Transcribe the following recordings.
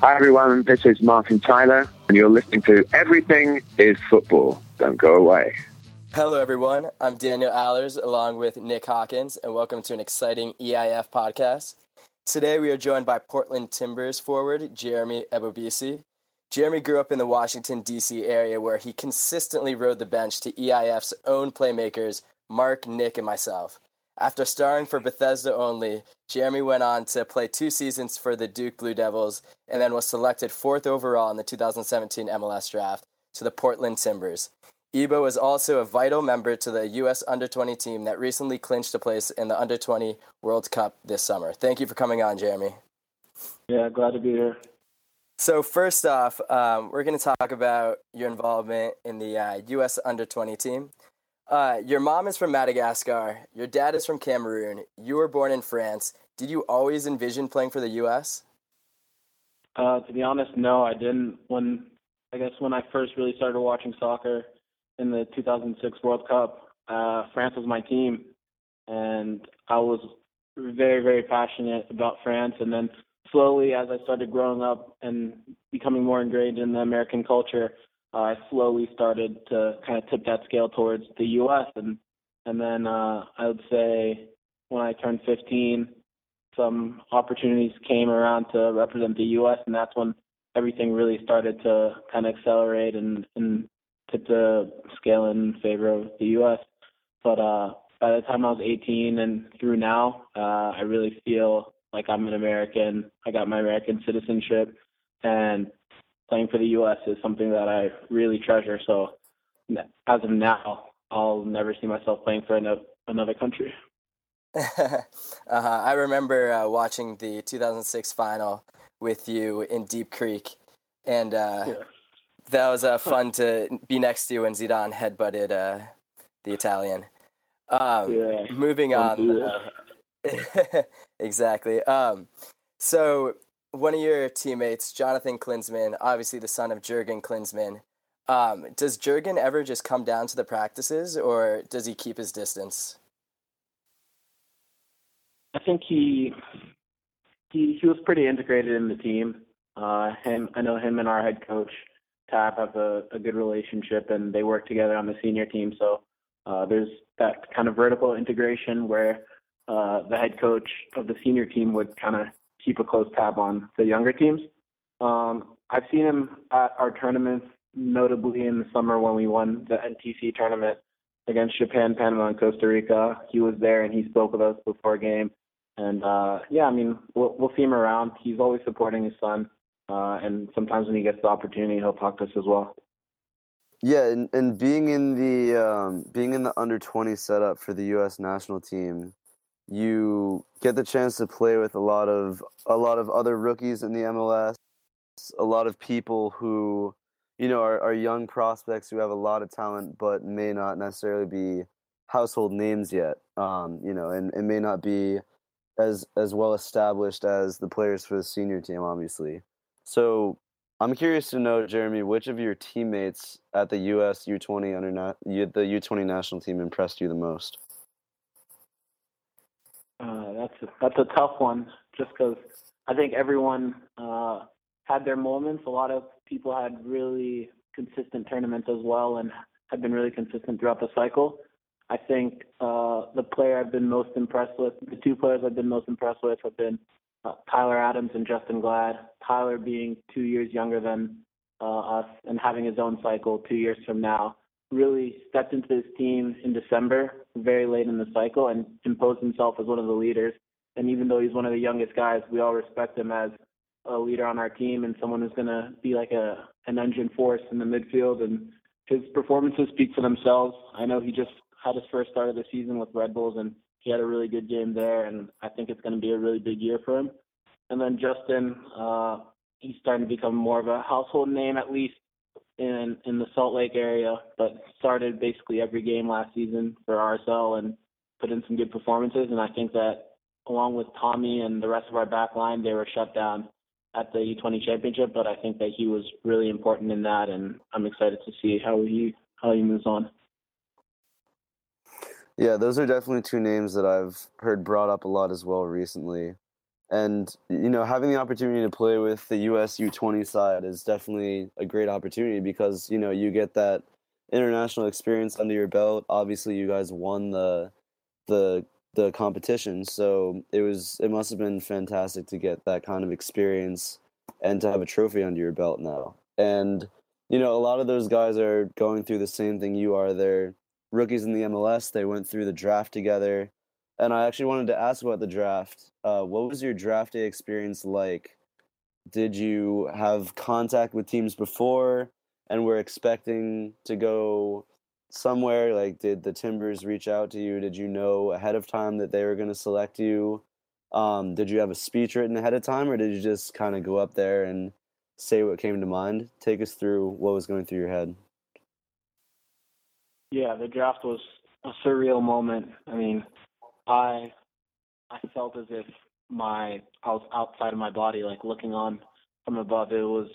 Hi, everyone. This is Martin Tyler, and you're listening to Everything is Football. Don't go away. Hello, everyone. I'm Daniel Allers along with Nick Hawkins, and welcome to an exciting EIF podcast. Today, we are joined by Portland Timbers forward Jeremy Ebobisse. Jeremy grew up in the Washington, D.C. area where he consistently rode the bench to EIF's own playmakers, Mark, Nick, and myself. After starring for Bethesda Olney, Jeremy went on to play two seasons for the Duke Blue Devils and then was selected fourth overall in the 2017 MLS draft to the Portland Timbers. Ebo was also a vital member to the U.S. under 20 team that recently clinched a place in the under 20 World Cup this summer. Thank you for coming on, Jeremy. Yeah, glad to be here. So, first off, um, we're going to talk about your involvement in the uh, U.S. under 20 team. Uh, your mom is from Madagascar, your dad is from Cameroon, you were born in France. Did you always envision playing for the U.S.? Uh, to be honest, no, I didn't. When I guess when I first really started watching soccer, in the 2006 World Cup. Uh, France was my team, and I was very, very passionate about France. And then slowly, as I started growing up and becoming more ingrained in the American culture, uh, I slowly started to kind of tip that scale towards the U.S. And and then uh, I would say when I turned 15, some opportunities came around to represent the U.S. and that's when everything really started to kind of accelerate and and tip the scale in favor of the U.S. But uh, by the time I was 18 and through now, uh, I really feel like I'm an American. I got my American citizenship, and playing for the U.S. is something that I really treasure. So as of now, I'll never see myself playing for another country. uh-huh. I remember uh, watching the 2006 final with you in Deep Creek, and uh, yeah that was uh, fun to be next to you when Zidane headbutted uh, the Italian. Um, yeah. Moving on. Uh, exactly. Um, so one of your teammates, Jonathan Klinsmann, obviously the son of Jurgen Klinsmann. Um, does Jurgen ever just come down to the practices, or does he keep his distance? I think he he he was pretty integrated in the team. Uh, him, I know him and our head coach Tab have a, a good relationship and they work together on the senior team. So uh, there's that kind of vertical integration where uh, the head coach of the senior team would kind of keep a close tab on the younger teams. Um, I've seen him at our tournaments, notably in the summer when we won the NTC tournament against Japan, Panama, and Costa Rica. He was there and he spoke with us before game. And uh, yeah, I mean, we'll, we'll see him around. He's always supporting his son. Uh, and sometimes when he gets the opportunity, he'll talk to us as well. Yeah, and, and being in the um, being in the under twenty setup for the U.S. national team, you get the chance to play with a lot of a lot of other rookies in the MLS, a lot of people who, you know, are, are young prospects who have a lot of talent but may not necessarily be household names yet. Um, you know, and it may not be as as well established as the players for the senior team, obviously. So I'm curious to know, Jeremy, which of your teammates at the U.S. U20 under na- the U20 national team impressed you the most? Uh, that's a, that's a tough one, just because I think everyone uh, had their moments. A lot of people had really consistent tournaments as well, and have been really consistent throughout the cycle. I think uh, the player I've been most impressed with, the two players I've been most impressed with, have been uh, Tyler Adams and Justen Glad. Tyler being two years younger than uh, us and having his own cycle two years from now, really stepped into this team in December, very late in the cycle, and imposed himself as one of the leaders. And even though he's one of the youngest guys, we all respect him as a leader on our team and someone who's going to be like a an engine force in the midfield. And his performances speak for themselves. I know he just had his first start of the season with Red Bulls, and he had a really good game there, and I think it's going to be a really big year for him. And then Justen, uh, he's starting to become more of a household name, at least in in the Salt Lake area. But started basically every game last season for RSL and put in some good performances. And I think that along with Tommy and the rest of our back line, they were shut down at the U20 championship. But I think that he was really important in that, and I'm excited to see how he how he moves on. Yeah, those are definitely two names that I've heard brought up a lot as well recently. And you know having the opportunity to play with the US U20 side is definitely a great opportunity because you know you get that international experience under your belt. Obviously, you guys won the the the competition, so it was it must have been fantastic to get that kind of experience and to have a trophy under your belt now. And you know, a lot of those guys are going through the same thing you are. They're rookies in the MLS. They went through the draft together. And I actually wanted to ask about the draft. Uh, what was your draft day experience like? Did you have contact with teams before and were expecting to go somewhere? Like, did the Timbers reach out to you? Did you know ahead of time that they were going to select you? Um, did you have a speech written ahead of time, or did you just kind of go up there and say what came to mind? Take us through what was going through your head. Yeah, the draft was a surreal moment. I mean, I I felt as if my I was outside of my body, like looking on from above. It was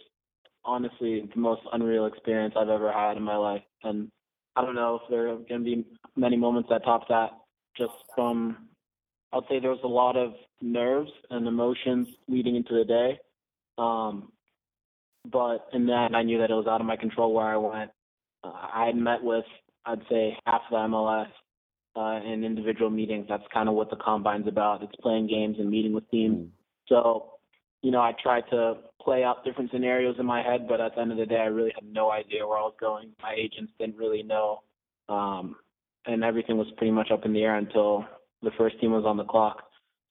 honestly the most unreal experience I've ever had in my life, and I don't know if there are going to be many moments that top that. Just from, I'd say there was a lot of nerves and emotions leading into the day, um, but in that I knew that it was out of my control where I went. Uh, I had met with I'd say half the MLS uh, in individual meetings. That's kind of what the combine's about. It's playing games and meeting with teams. Mm. So, you know, I tried to play out different scenarios in my head, but at the end of the day, I really had no idea where I was going. My agents didn't really know, um, and everything was pretty much up in the air until the first team was on the clock.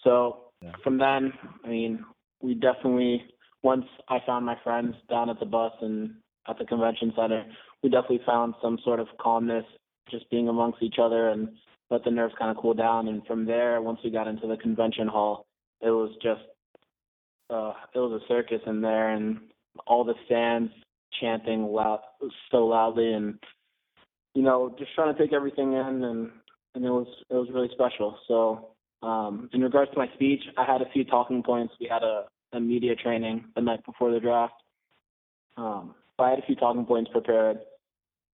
So yeah. from then, I mean, we definitely once I found my friends down at the bus and at the convention center, we definitely found some sort of calmness just being amongst each other and let the nerves kind of cool down. And from there, once we got into the convention hall, it was just uh, it was a circus in there, and all the fans chanting loud so loudly, and you know just trying to take everything in, and and it was it was really special. So um, in regards to my speech, I had a few talking points. We had a, a media training the night before the draft. Um, I had a few talking points prepared.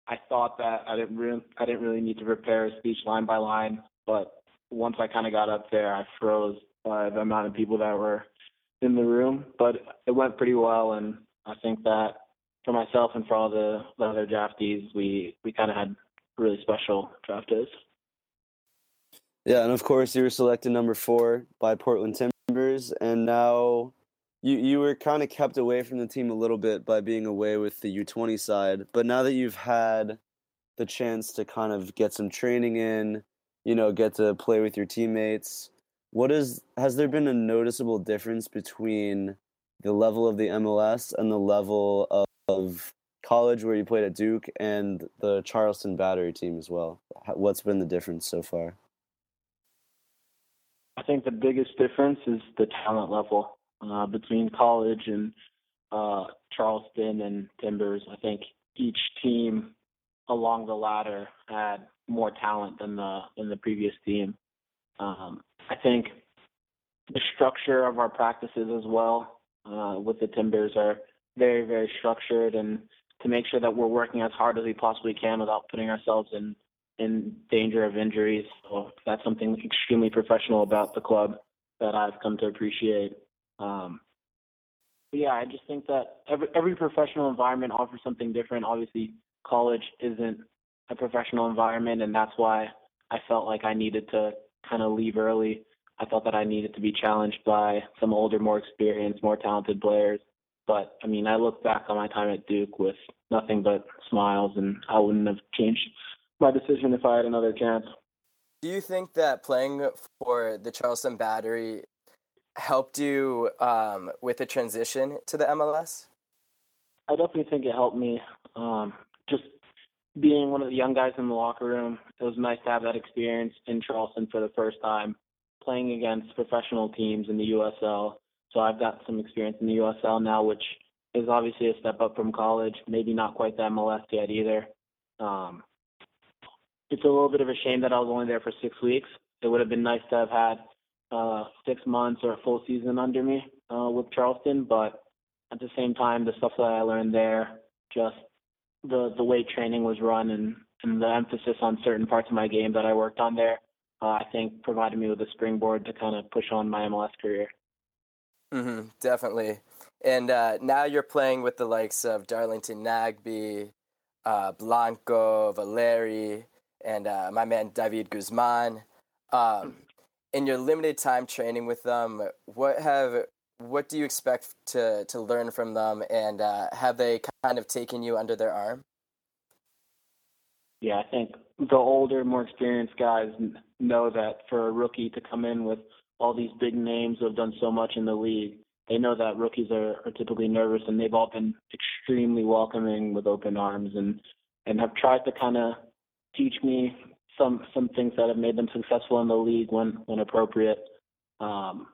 I thought that I didn't really, I didn't really need to prepare a speech line by line, but once I kind of got up there, I froze by the amount of people that were in the room. But it went pretty well, and I think that for myself and for all the, the other draftees, we we kind of had really special draft days. Yeah, and of course you were selected number four by Portland Timbers, and now you you were kind of kept away from the team a little bit by being away with the U20 side, but now that you've had the chance to kind of get some training in, you know, get to play with your teammates, what is has there been a noticeable difference between the level of the MLS and the level of, of college where you played at Duke and the Charleston Battery team as well? What's been the difference so far? I think the biggest difference is the talent level uh, between college and uh, Charleston and Timbers. I think each team along the ladder had more talent than the than the previous team. Um, I think the structure of our practices as well uh, with the Timbers are very very structured and to make sure that we're working as hard as we possibly can without putting ourselves in in danger of injuries. So that's something extremely professional about the club that I've come to appreciate. Um, yeah, I just think that every every professional environment offers something different. Obviously, college isn't a professional environment, and that's why I felt like I needed to kind of leave early. I felt that I needed to be challenged by some older, more experienced, more talented players. But I mean, I look back on my time at Duke with nothing but smiles, and I wouldn't have changed my decision if I had another chance. Do you think that playing for the Charleston Battery helped you um, with the transition to the MLS? I definitely think it helped me. Um, just being one of the young guys in the locker room, it was nice to have that experience in Charleston for the first time, playing against professional teams in the USL. So I've got some experience in the USL now, which is obviously a step up from college. Maybe not quite the MLS yet either. Um, it's a little bit of a shame that I was only there for six weeks. It would have been nice to have had uh, six months or a full season under me uh, with Charleston, but at the same time, the stuff that I learned there, just the the way training was run and and the emphasis on certain parts of my game that I worked on there, uh, I think provided me with a springboard to kind of push on my MLS career. Mm-hmm, definitely. And uh, now you're playing with the likes of Darlington Nagbe, uh, Blanco, Valeri, and uh, my man David Guzman. Um, in your limited time training with them, what have what do you expect to to learn from them, and uh, have they kind of taken you under their arm? Yeah, I think the older, more experienced guys know that for a rookie to come in with all these big names who have done so much in the league, they know that rookies are, are typically nervous, and they've all been extremely welcoming with open arms, and and have tried to kind of teach me some some things that have made them successful in the league when when appropriate. Um,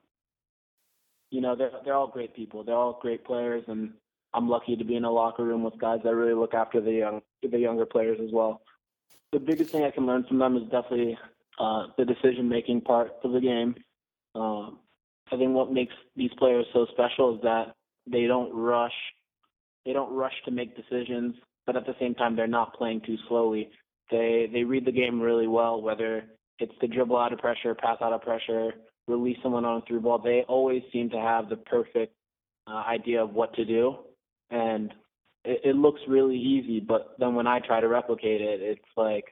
you know, they're they're all great people. They're all great players, and I'm lucky to be in a locker room with guys that really look after the young the younger players as well. The biggest thing I can learn from them is definitely uh, the decision making part of the game. Um, I think what makes these players so special is that they don't rush. They don't rush to make decisions, but at the same time, they're not playing too slowly. They they read the game really well, whether it's to dribble out of pressure, pass out of pressure, release someone on a through ball. They always seem to have the perfect uh, idea of what to do, and it, it looks really easy. But then when I try to replicate it, it's like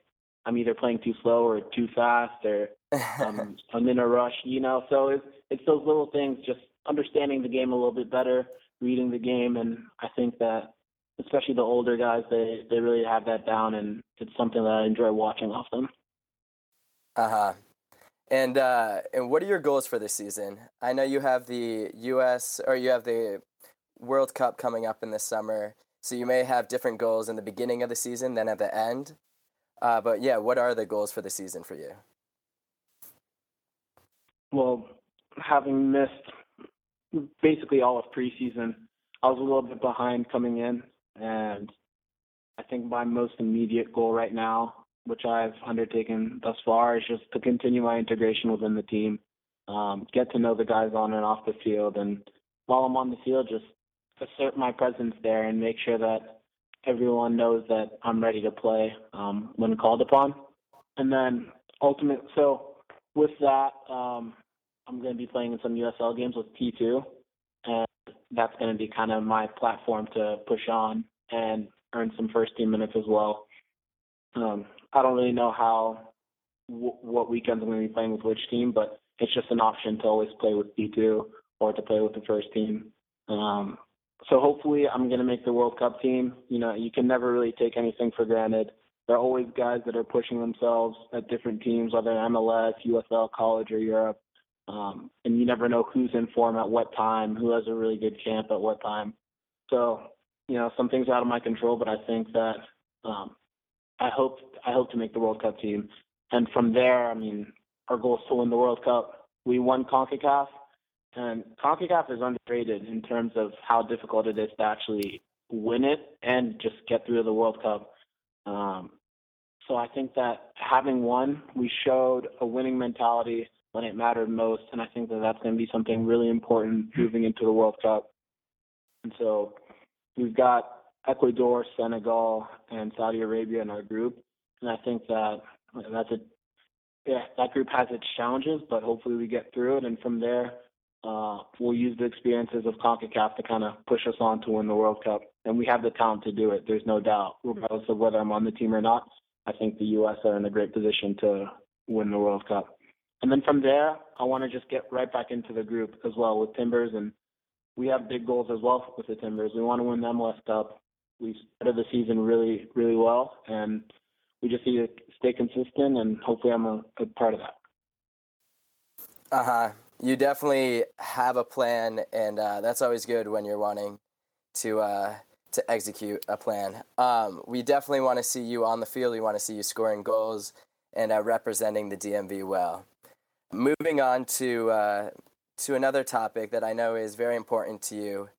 I'm either playing too slow or too fast, or um, I'm in a rush. You know, so it's it's those little things, just understanding the game a little bit better, reading the game, and I think that especially the older guys, they they really have that down, and it's something that I enjoy watching off them. Uh huh. And uh, and what are your goals for this season? I know you have the U.S. or you have the World Cup coming up in the summer, so you may have different goals in the beginning of the season than at the end. Uh, but yeah, what are the goals for the season for you? Well, having missed basically all of preseason, I was a little bit behind coming in, and I think my most immediate goal right now, which I've undertaken thus far, is just to continue my integration within the team, um, get to know the guys on and off the field, and while I'm on the field, just assert my presence there and make sure that everyone knows that I'm ready to play um, when called upon. And then ultimate, so with that, um, I'm going to be playing in some USL games with T2, and that's going to be kind of my platform to push on and earn some first team minutes as well. Um, I don't really know how w- what weekends I'm going to be playing with which team, but it's just an option to always play with T2 or to play with the first team. Um, so hopefully I'm going to make the World Cup team. You know, you can never really take anything for granted. There are always guys that are pushing themselves at different teams, whether MLS, USL, college, or Europe. Um, and you never know who's in form at what time, who has a really good camp at what time. So, you know, some things out of my control, but I think that um, I hope I hope to make the World Cup team. And from there, I mean, our goal is to win the World Cup. We won CONCACAF, and CONCACAF is underrated in terms of how difficult it is to actually win it and just get through the World Cup. Um, so I think that having won, we showed a winning mentality when it mattered most, and I think that that's going to be something really important moving into the World Cup. And so we've got Ecuador, Senegal, and Saudi Arabia in our group, and I think that that's a yeah that group has its challenges, but hopefully we get through it, and from there uh, we'll use the experiences of CONCACAF to kind of push us on to win the World Cup. And we have the talent to do it. There's no doubt, regardless of whether I'm on the team or not. I think the U.S. are in a great position to win the World Cup. And then from there, I want to just get right back into the group as well with Timbers. And we have big goals as well with the Timbers. We want to win them MLS Cup. We started the season really, really well. And we just need to stay consistent. And hopefully, I'm a, a part of that. Uh huh you definitely have a plan, and uh, that's always good when you're wanting to uh, to execute a plan. Um, we definitely want to see you on the field. We want to see you scoring goals and uh, representing the DMV well. Moving on to uh, to another topic that I know is very important to you.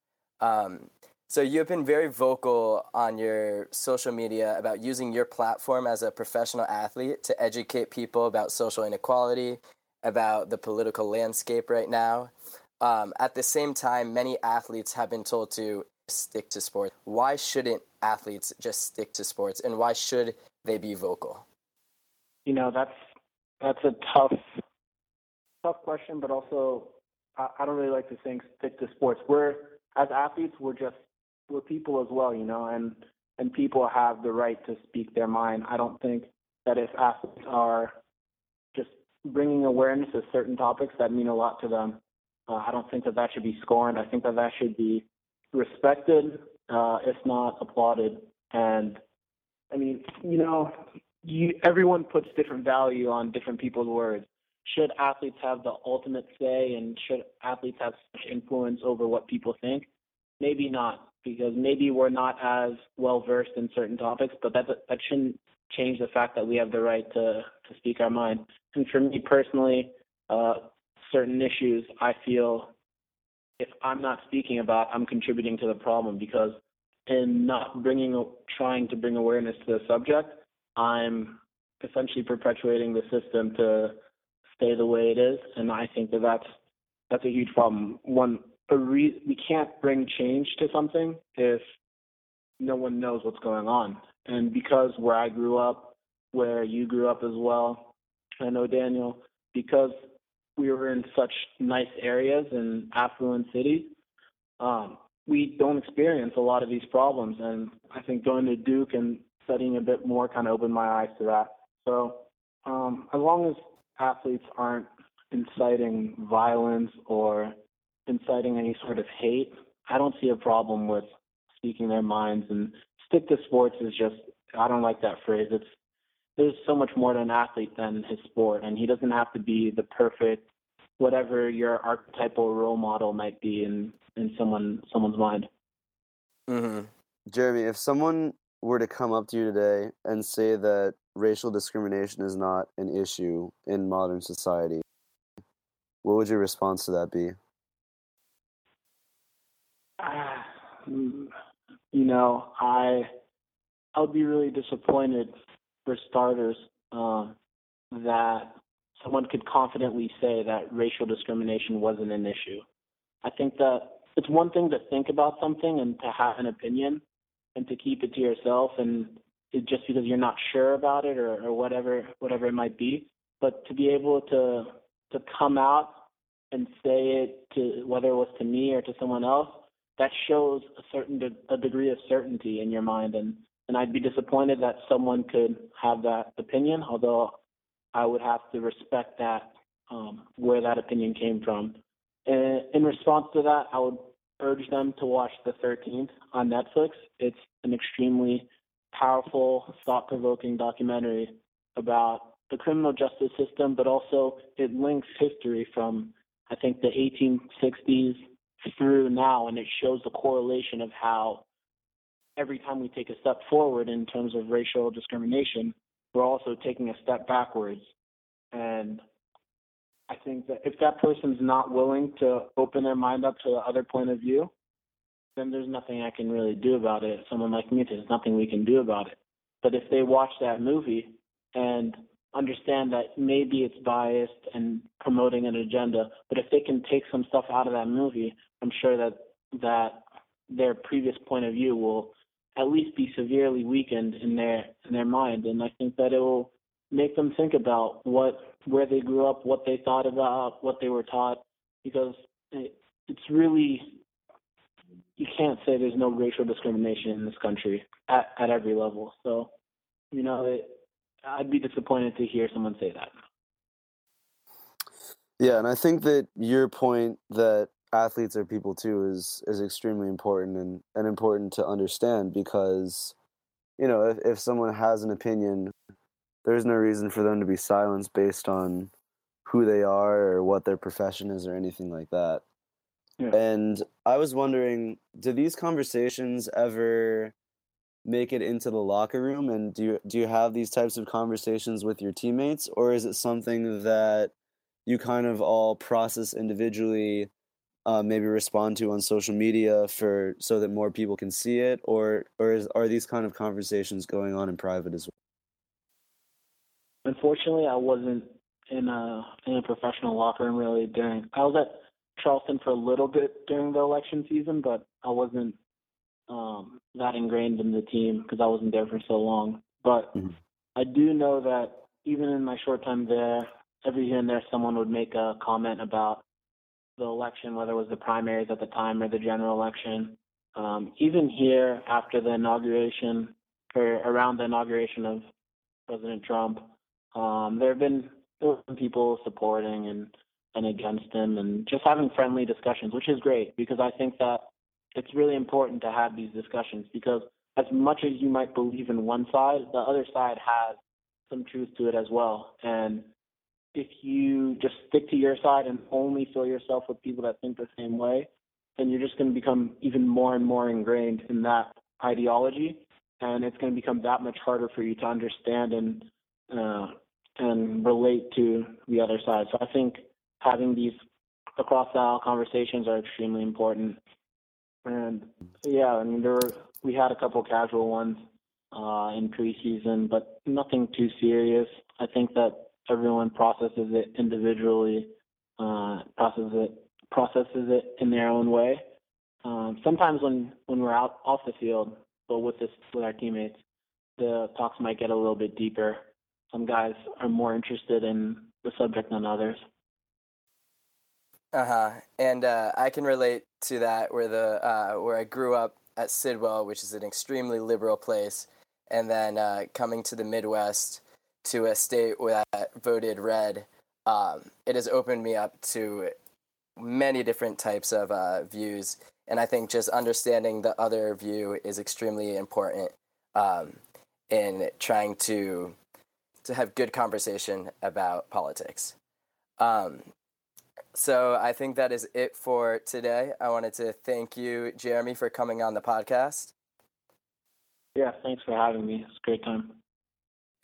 Um, so you've been very vocal on your social media about using your platform as a professional athlete to educate people about social inequality about the political landscape right now. Um, at the same time, many athletes have been told to stick to sports. Why shouldn't athletes just stick to sports, and why should they be vocal? You know, that's that's a tough tough question, but also I, I don't really like to think stick to sports. We're as athletes, we're just we're people as well, you know, and and people have the right to speak their mind. I don't think that if athletes are just bringing awareness to certain topics that mean a lot to them, uh, I don't think that that should be scorned. I think that that should be respected, uh, if not applauded. And I mean, you know, you, everyone puts different value on different people's words. Should athletes have the ultimate say, and should athletes have such influence over what people think? Maybe not, because maybe we're not as well versed in certain topics, but that that shouldn't change the fact that we have the right to to speak our mind. And for me personally, uh, certain issues I feel if I'm not speaking about, I'm contributing to the problem because in not bringing trying to bring awareness to the subject, I'm essentially perpetuating the system to stay the way it is, and I think that that's that's a huge problem. One, a re- we can't bring change to something if no one knows what's going on. And because where I grew up, where you grew up as well, I know Daniel, because we were in such nice areas and affluent cities, um, we don't experience a lot of these problems. And I think going to Duke and studying a bit more kind of opened my eyes to that. So um, as long as athletes aren't inciting violence or inciting any sort of hate, I don't see a problem with speaking their minds. And stick to sports is just I don't like that phrase. It's there's so much more to an athlete than his sport, and he doesn't have to be the perfect whatever your archetypal role model might be in in someone someone's mind. Mm-hmm. Jeremy, if someone were to come up to you today and say that racial discrimination is not an issue in modern society, what would your response to that be? Uh, you know, I I would be really disappointed for starters uh, that someone could confidently say that racial discrimination wasn't an issue. I think that it's one thing to think about something and to have an opinion and to keep it to yourself and it, just because you're not sure about it or, or whatever whatever it might be, but to be able to to come out and say it to whether it was to me or to someone else, that shows a certain de- a degree of certainty in your mind and and I'd be disappointed that someone could have that opinion, although I would have to respect that um, where that opinion came from. And in response to that, I would urge them to watch The 13th on Netflix. It's an extremely powerful, thought-provoking documentary about the criminal justice system, but also it links history from I think the 1860s through now, and it shows the correlation of how every time we take a step forward in terms of racial discrimination, we're also taking a step backwards. And I think that if that person's not willing to open their mind up to the other point of view, then there's nothing I can really do about it. Someone like me, there's nothing we can do about it. But if they watch that movie and understand that maybe it's biased and promoting an agenda, but if they can take some stuff out of that movie, I'm sure that that their previous point of view will at least be severely weakened in their in their mind, and I think that it will make them think about what where they grew up, what they thought about, what they were taught, because it, it's really you can't say there's no racial discrimination in this country at at every level. So, you know, it, I'd be disappointed to hear someone say that. Yeah, and I think that your point that athletes are people too is is extremely important and, and important to understand because you know if, if someone has an opinion there's no reason for them to be silenced based on who they are or what their profession is or anything like that yeah. and i was wondering do these conversations ever make it into the locker room and do you do you have these types of conversations with your teammates or is it something that you kind of all process individually uh, maybe respond to on social media for so that more people can see it, or or is, are these kind of conversations going on in private as well? Unfortunately, I wasn't in a in a professional locker room really during. I was at Charleston for a little bit during the election season, but I wasn't um, that ingrained in the team because I wasn't there for so long. But mm-hmm. I do know that even in my short time there, every here and there, someone would make a comment about the election, whether it was the primaries at the time or the general election. Um, even here, after the inauguration, or around the inauguration of President Trump, um, there have been been people supporting and and against him, and just having friendly discussions, which is great because I think that it's really important to have these discussions because as much as you might believe in one side, the other side has some truth to it as well. And if you just stick to your side and only fill yourself with people that think the same way, then you're just going to become even more and more ingrained in that ideology, and it's going to become that much harder for you to understand and uh, and relate to the other side. So I think having these across the aisle conversations are extremely important. And yeah, I mean there were we had a couple casual ones uh, in preseason, but nothing too serious. I think that everyone processes it individually, uh, processes it processes it in their own way. Um, sometimes when when we're out off the field, but with this with our teammates, the talks might get a little bit deeper. Some guys are more interested in the subject than others. Uh huh. And uh, I can relate to that where the uh, where I grew up at Sidwell, which is an extremely liberal place, and then uh, coming to the Midwest to a state that voted red, um, it has opened me up to many different types of uh, views. And I think just understanding the other view is extremely important um, in trying to to have good conversation about politics. Um, so I think that is it for today. I wanted to thank you, Jeremy, for coming on the podcast. Yeah, thanks for having me. It's a great time.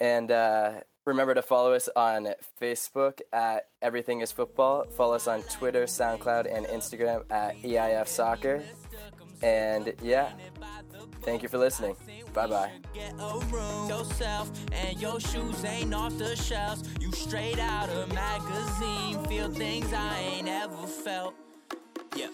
And uh, remember to follow us on Facebook at Everything is Football. Follow us on Twitter, SoundCloud, and Instagram at EIF Soccer. And yeah, thank you for listening. Bye bye. Yourself and your shoes ain't off the shelves. You straight out of magazine. Feel things I ain't ever felt. Yeah.